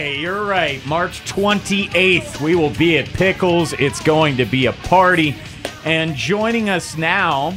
Hey, you're right. March 28th, we will be at Pickles. It's going to be a party. And joining us now,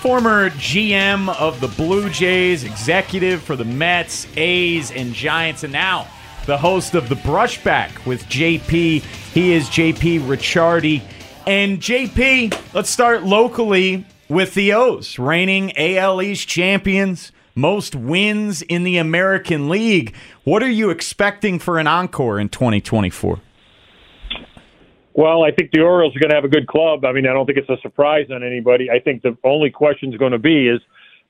former GM of the Blue Jays, executive for the Mets, A's, and Giants, and now the host of The Brushback with JP. He is JP Ricciardi. And JP, let's start locally with the O's, reigning AL East champions most wins in the American League. What are you expecting for an encore in 2024? Well, I think the Orioles are going to have a good club. I mean, I don't think it's a surprise on anybody. I think the only question is going to be is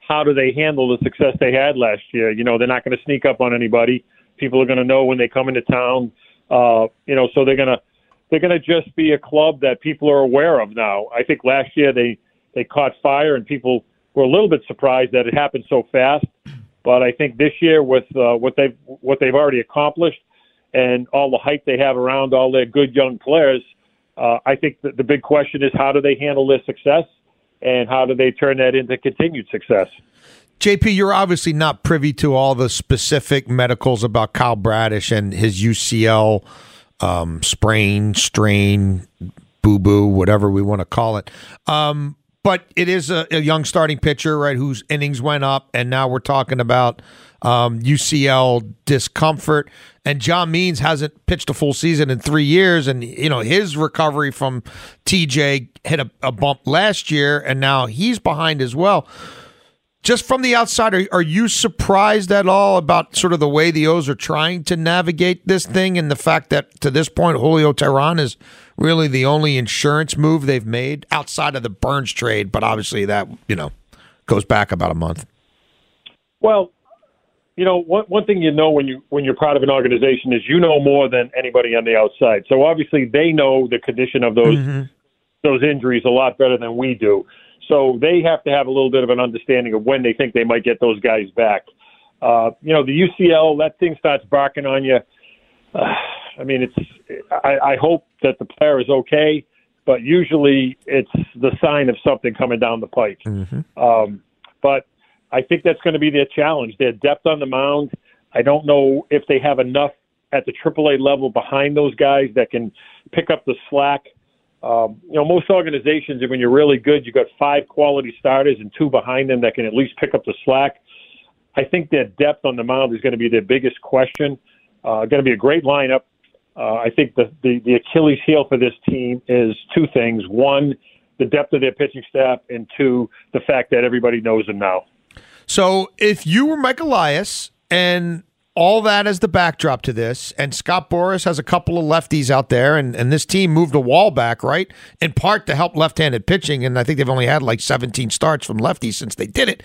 how do they handle the success they had last year? You know, they're not going to sneak up on anybody. People are going to know when they come into town. Uh, you know, so they're going to they're going to just be a club that people are aware of now. I think last year they they caught fire and people we're a little bit surprised that it happened so fast. But I think this year, with uh, what they've what they've already accomplished and all the hype they have around all their good young players, uh, I think that the big question is how do they handle their success and how do they turn that into continued success. JP, you're obviously not privy to all the specific medicals about Kyle Bradish and his UCL um, sprain, strain, boo boo, whatever we want to call it. Um, but it is a, a, young starting pitcher, right? Whose innings went up, and now we're talking about um, UCL discomfort. And John Means hasn't pitched a full season in three years, and you know his recovery from TJ hit a, a bump last year, and now he's behind as well. Just from the outside, are, are you surprised at all about sort of the way the O's are trying to navigate this thing, and the fact that to this point Julio Teheran is really the only insurance move they've made outside of the Burnes trade, but obviously that you know goes back about a month. Well, you know, one one thing you know when you when you're part of an organization is you know more than anybody on the outside. So obviously they know the condition of those mm-hmm. those injuries a lot better than we do. So they have to have a little bit of an understanding of when they think they might get those guys back. Uh, you know, the UCL that thing starts barking on you. Uh, I mean, it's. I, I hope that the player is okay, but usually it's the sign of something coming down the pike. Mm-hmm. Um, but I think that's going to be their challenge. Their depth on the mound. I don't know if they have enough at the AAA level behind those guys that can pick up the slack. Um, you know, most organizations, when you're really good, you've got five quality starters and two behind them that can at least pick up the slack. I think their depth on the mound is going to be their biggest question. Uh, going to be a great lineup. Uh, I think the, the, the Achilles heel for this team is two things. One, the depth of their pitching staff, and two, the fact that everybody knows them now. So if you were Mike Elias and all that as the backdrop to this, and Scott Boras has a couple of lefties out there, and, and this team moved a wall back, right? In part to help left handed pitching, and I think they've only had like 17 starts from lefties since they did it.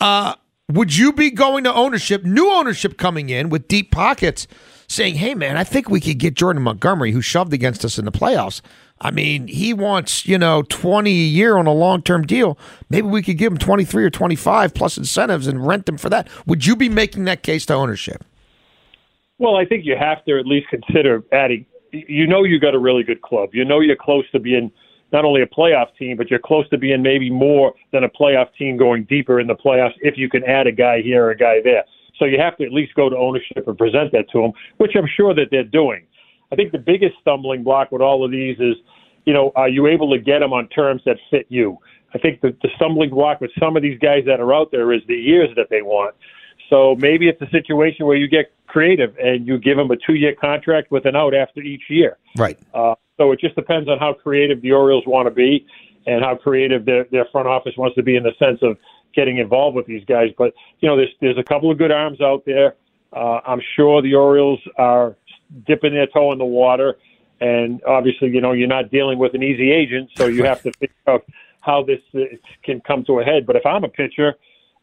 Uh, would you be going to ownership, new ownership coming in with deep pockets? Saying, hey, man, I think we could get Jordan Montgomery, who shoved against us in the playoffs. I mean, he wants, you know, 20 a year on a long term deal. Maybe we could give him 23 or 25 plus incentives and rent them for that. Would you be making that case to ownership? Well, I think you have to at least consider adding. You know, you got a really good club. You know, you're close to being not only a playoff team, but you're close to being maybe more than a playoff team going deeper in the playoffs if you can add a guy here or a guy there. So you have to at least go to ownership and present that to them, which I'm sure that they're doing. I think the biggest stumbling block with all of these is, you know, are you able to get them on terms that fit you? I think the, the stumbling block with some of these guys that are out there is the years that they want. So maybe it's a situation where you get creative and you give him a two-year contract with an out after each year. Right. Uh, so it just depends on how creative the Orioles want to be and how creative their, their front office wants to be in the sense of getting involved with these guys. But you know, there's there's a couple of good arms out there. Uh, I'm sure the Orioles are dipping their toe in the water, and obviously, you know, you're not dealing with an easy agent, so you have to figure out how this uh, can come to a head. But if I'm a pitcher,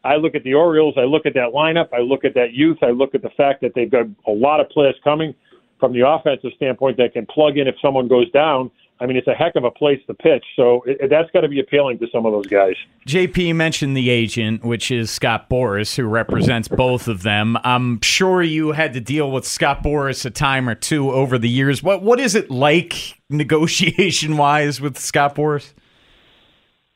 I look at the Orioles, I look at that lineup, I look at that youth, I look at the fact that they've got a lot of players coming from the offensive standpoint that can plug in if someone goes down. I mean, it's a heck of a place to pitch. So it, that's got to be appealing to some of those guys. JP mentioned the agent, which is Scott Boras, who represents both of them. I'm sure you had to deal with Scott Boras a time or two over the years. What what is it like negotiation wise with Scott Boras?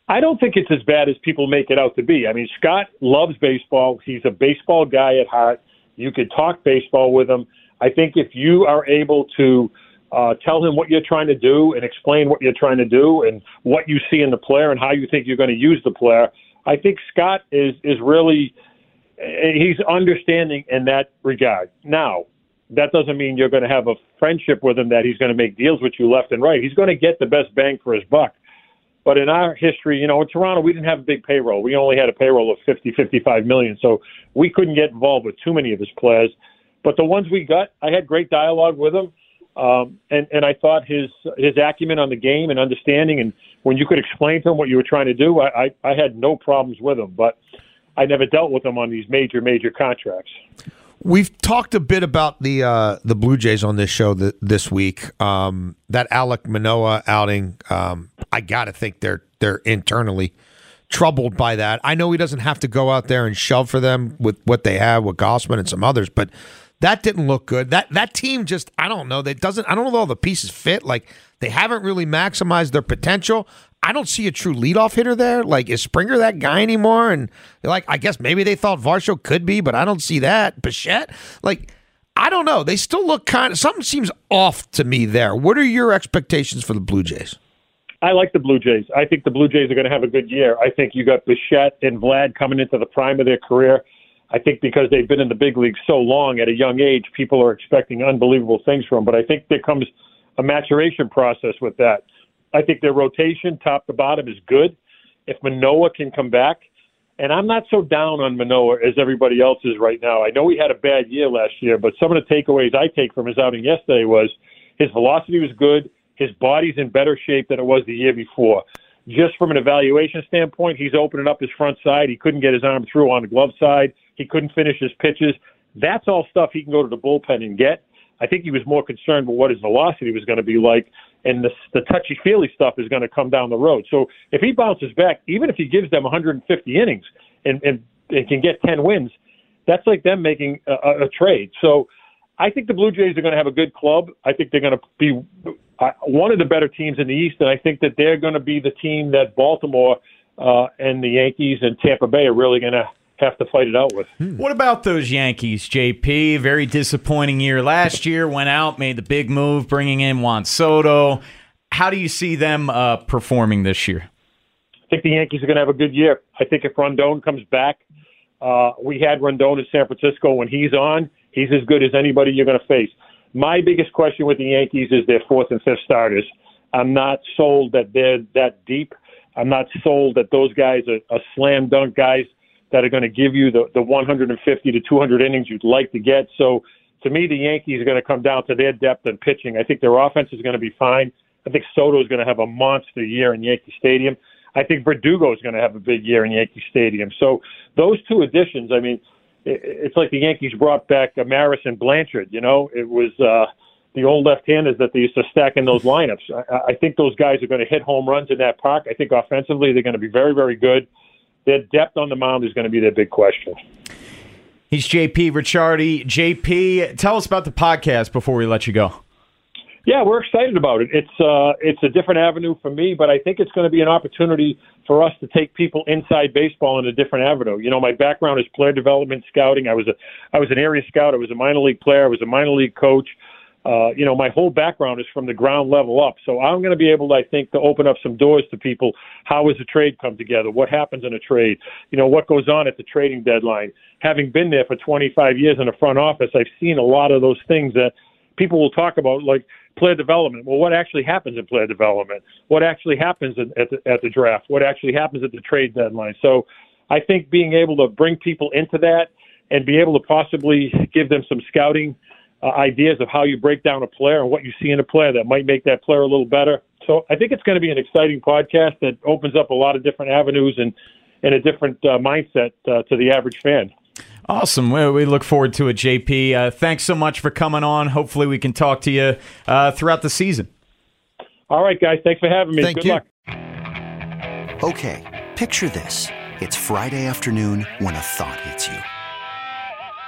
I don't think it's as bad as people make it out to be. I mean, Scott loves baseball. He's a baseball guy at heart. You could talk baseball with him. I think if you are able to uh, tell him what you're trying to do and explain what you're trying to do and what you see in the player and how you think you're going to use the player. I think Scott is is really he's understanding in that regard. Now, that doesn't mean you're going to have a friendship with him that he's going to make deals with you left and right. He's going to get the best bang for his buck. But in our history, you know, in Toronto, we didn't have a big payroll. We only had a payroll of 50, 55 million. So we couldn't get involved with too many of his players. But the ones we got, I had great dialogue with him. Um, and, and I thought his his acumen on the game and understanding, and when you could explain to him what you were trying to do, I, I, I had no problems with him. But I never dealt with him on these major major contracts. We've talked a bit about the uh, the Blue Jays on this show th- this week. Um, that Alek Manoah outing, um, I got to think they're they're internally troubled by that. I know he doesn't have to go out there and shove for them with what they have with Gausman and some others, but that didn't look good. That that team just I don't know. That doesn't I don't know if all the pieces fit. Like they haven't really maximized their potential. I don't see a true leadoff hitter there. Like is Springer that guy anymore? And like I guess maybe they thought Varsho could be, but I don't see that. Bichette, like I don't know. They still look kind of something seems off to me there. What are your expectations for the Blue Jays? I like the Blue Jays. I think the Blue Jays are going to have a good year. I think you got Bichette and Vlad coming into the prime of their career. I think because they've been in the big leagues so long at a young age, people are expecting unbelievable things from them. But I think there comes a maturation process with that. I think their rotation, top to bottom, is good. If Manoah can come back, and I'm not so down on Manoah as everybody else is right now. I know he had a bad year last year, but some of the takeaways I take from his outing yesterday was his velocity was good, his body's in better shape than it was the year before. Just from an evaluation standpoint, he's opening up his front side. He couldn't get his arm through on the glove side. He couldn't finish his pitches. That's all stuff he can go to the bullpen and get. I think he was more concerned with what his velocity was going to be like, and the, the touchy feely stuff is going to come down the road. So if he bounces back, even if he gives them 150 innings and, and, and can get 10 wins, that's like them making a, a, trade. So I think the Blue Jays are going to have a good club. I think they're going to be uh, one of the better teams in the East, and I think that they're going to be the team that Baltimore uh, and the Yankees and Tampa Bay are really going to have to fight it out with. Hmm. What about those Yankees, JP? Very disappointing year last year. Went out, made the big move, bringing in Juan Soto. How do you see them uh, performing this year? I think the Yankees are going to have a good year. I think if Rodón comes back, uh, we had Rodón in San Francisco. When he's on, he's as good as anybody you're going to face. My biggest question with the Yankees is their fourth and fifth starters. I'm not sold that they're that deep. I'm not sold that those guys are, are slam dunk guys that are going to give you the, the 150 to 200 innings you'd like to get. So to me, the Yankees are going to come down to their depth and pitching. I think their offense is going to be fine. I think Soto is going to have a monster year in Yankee Stadium. I think Verdugo is going to have a big year in Yankee Stadium. So those two additions, I mean, it's like the Yankees brought back Maris and Blanchard. You know, it was uh, the old left-handers that they used to stack in those lineups. I, I think those guys are going to hit home runs in that park. I think offensively they're going to be very, very good their depth on the mound is going to be their big question. He's JP Ricciardi. JP, tell us about the podcast before we let you go. Yeah, we're excited about it. It's uh, it's a different avenue for me, but I think it's going to be an opportunity for us to take people inside baseball in a different avenue. You know, my background is player development, scouting. I was a I was an area scout. I was a minor league player. I was a minor league coach. Uh, you know, my whole background is from the ground level up. So I'm going to be able, I think, to open up some doors to people. How does a trade come together? What happens in a trade? You know, what goes on at the trading deadline? Having been there for 25 years in the front office, I've seen a lot of those things that people will talk about, like player development. Well, what actually happens in player development? What actually happens at the, at the draft? What actually happens at the trade deadline? So I think being able to bring people into that and be able to possibly give them some scouting – uh, ideas of how you break down a player and what you see in a player that might make that player a little better. So I think it's going to be an exciting podcast that opens up a lot of different avenues and, and a different uh, mindset uh, to the average fan. Awesome. Well, we look forward to it, JP. Uh, thanks so much for coming on. Hopefully, we can talk to you uh, throughout the season. All right, guys. Thanks for having me. Thank Good you. luck. Okay, picture this. It's Friday afternoon when a thought hits you.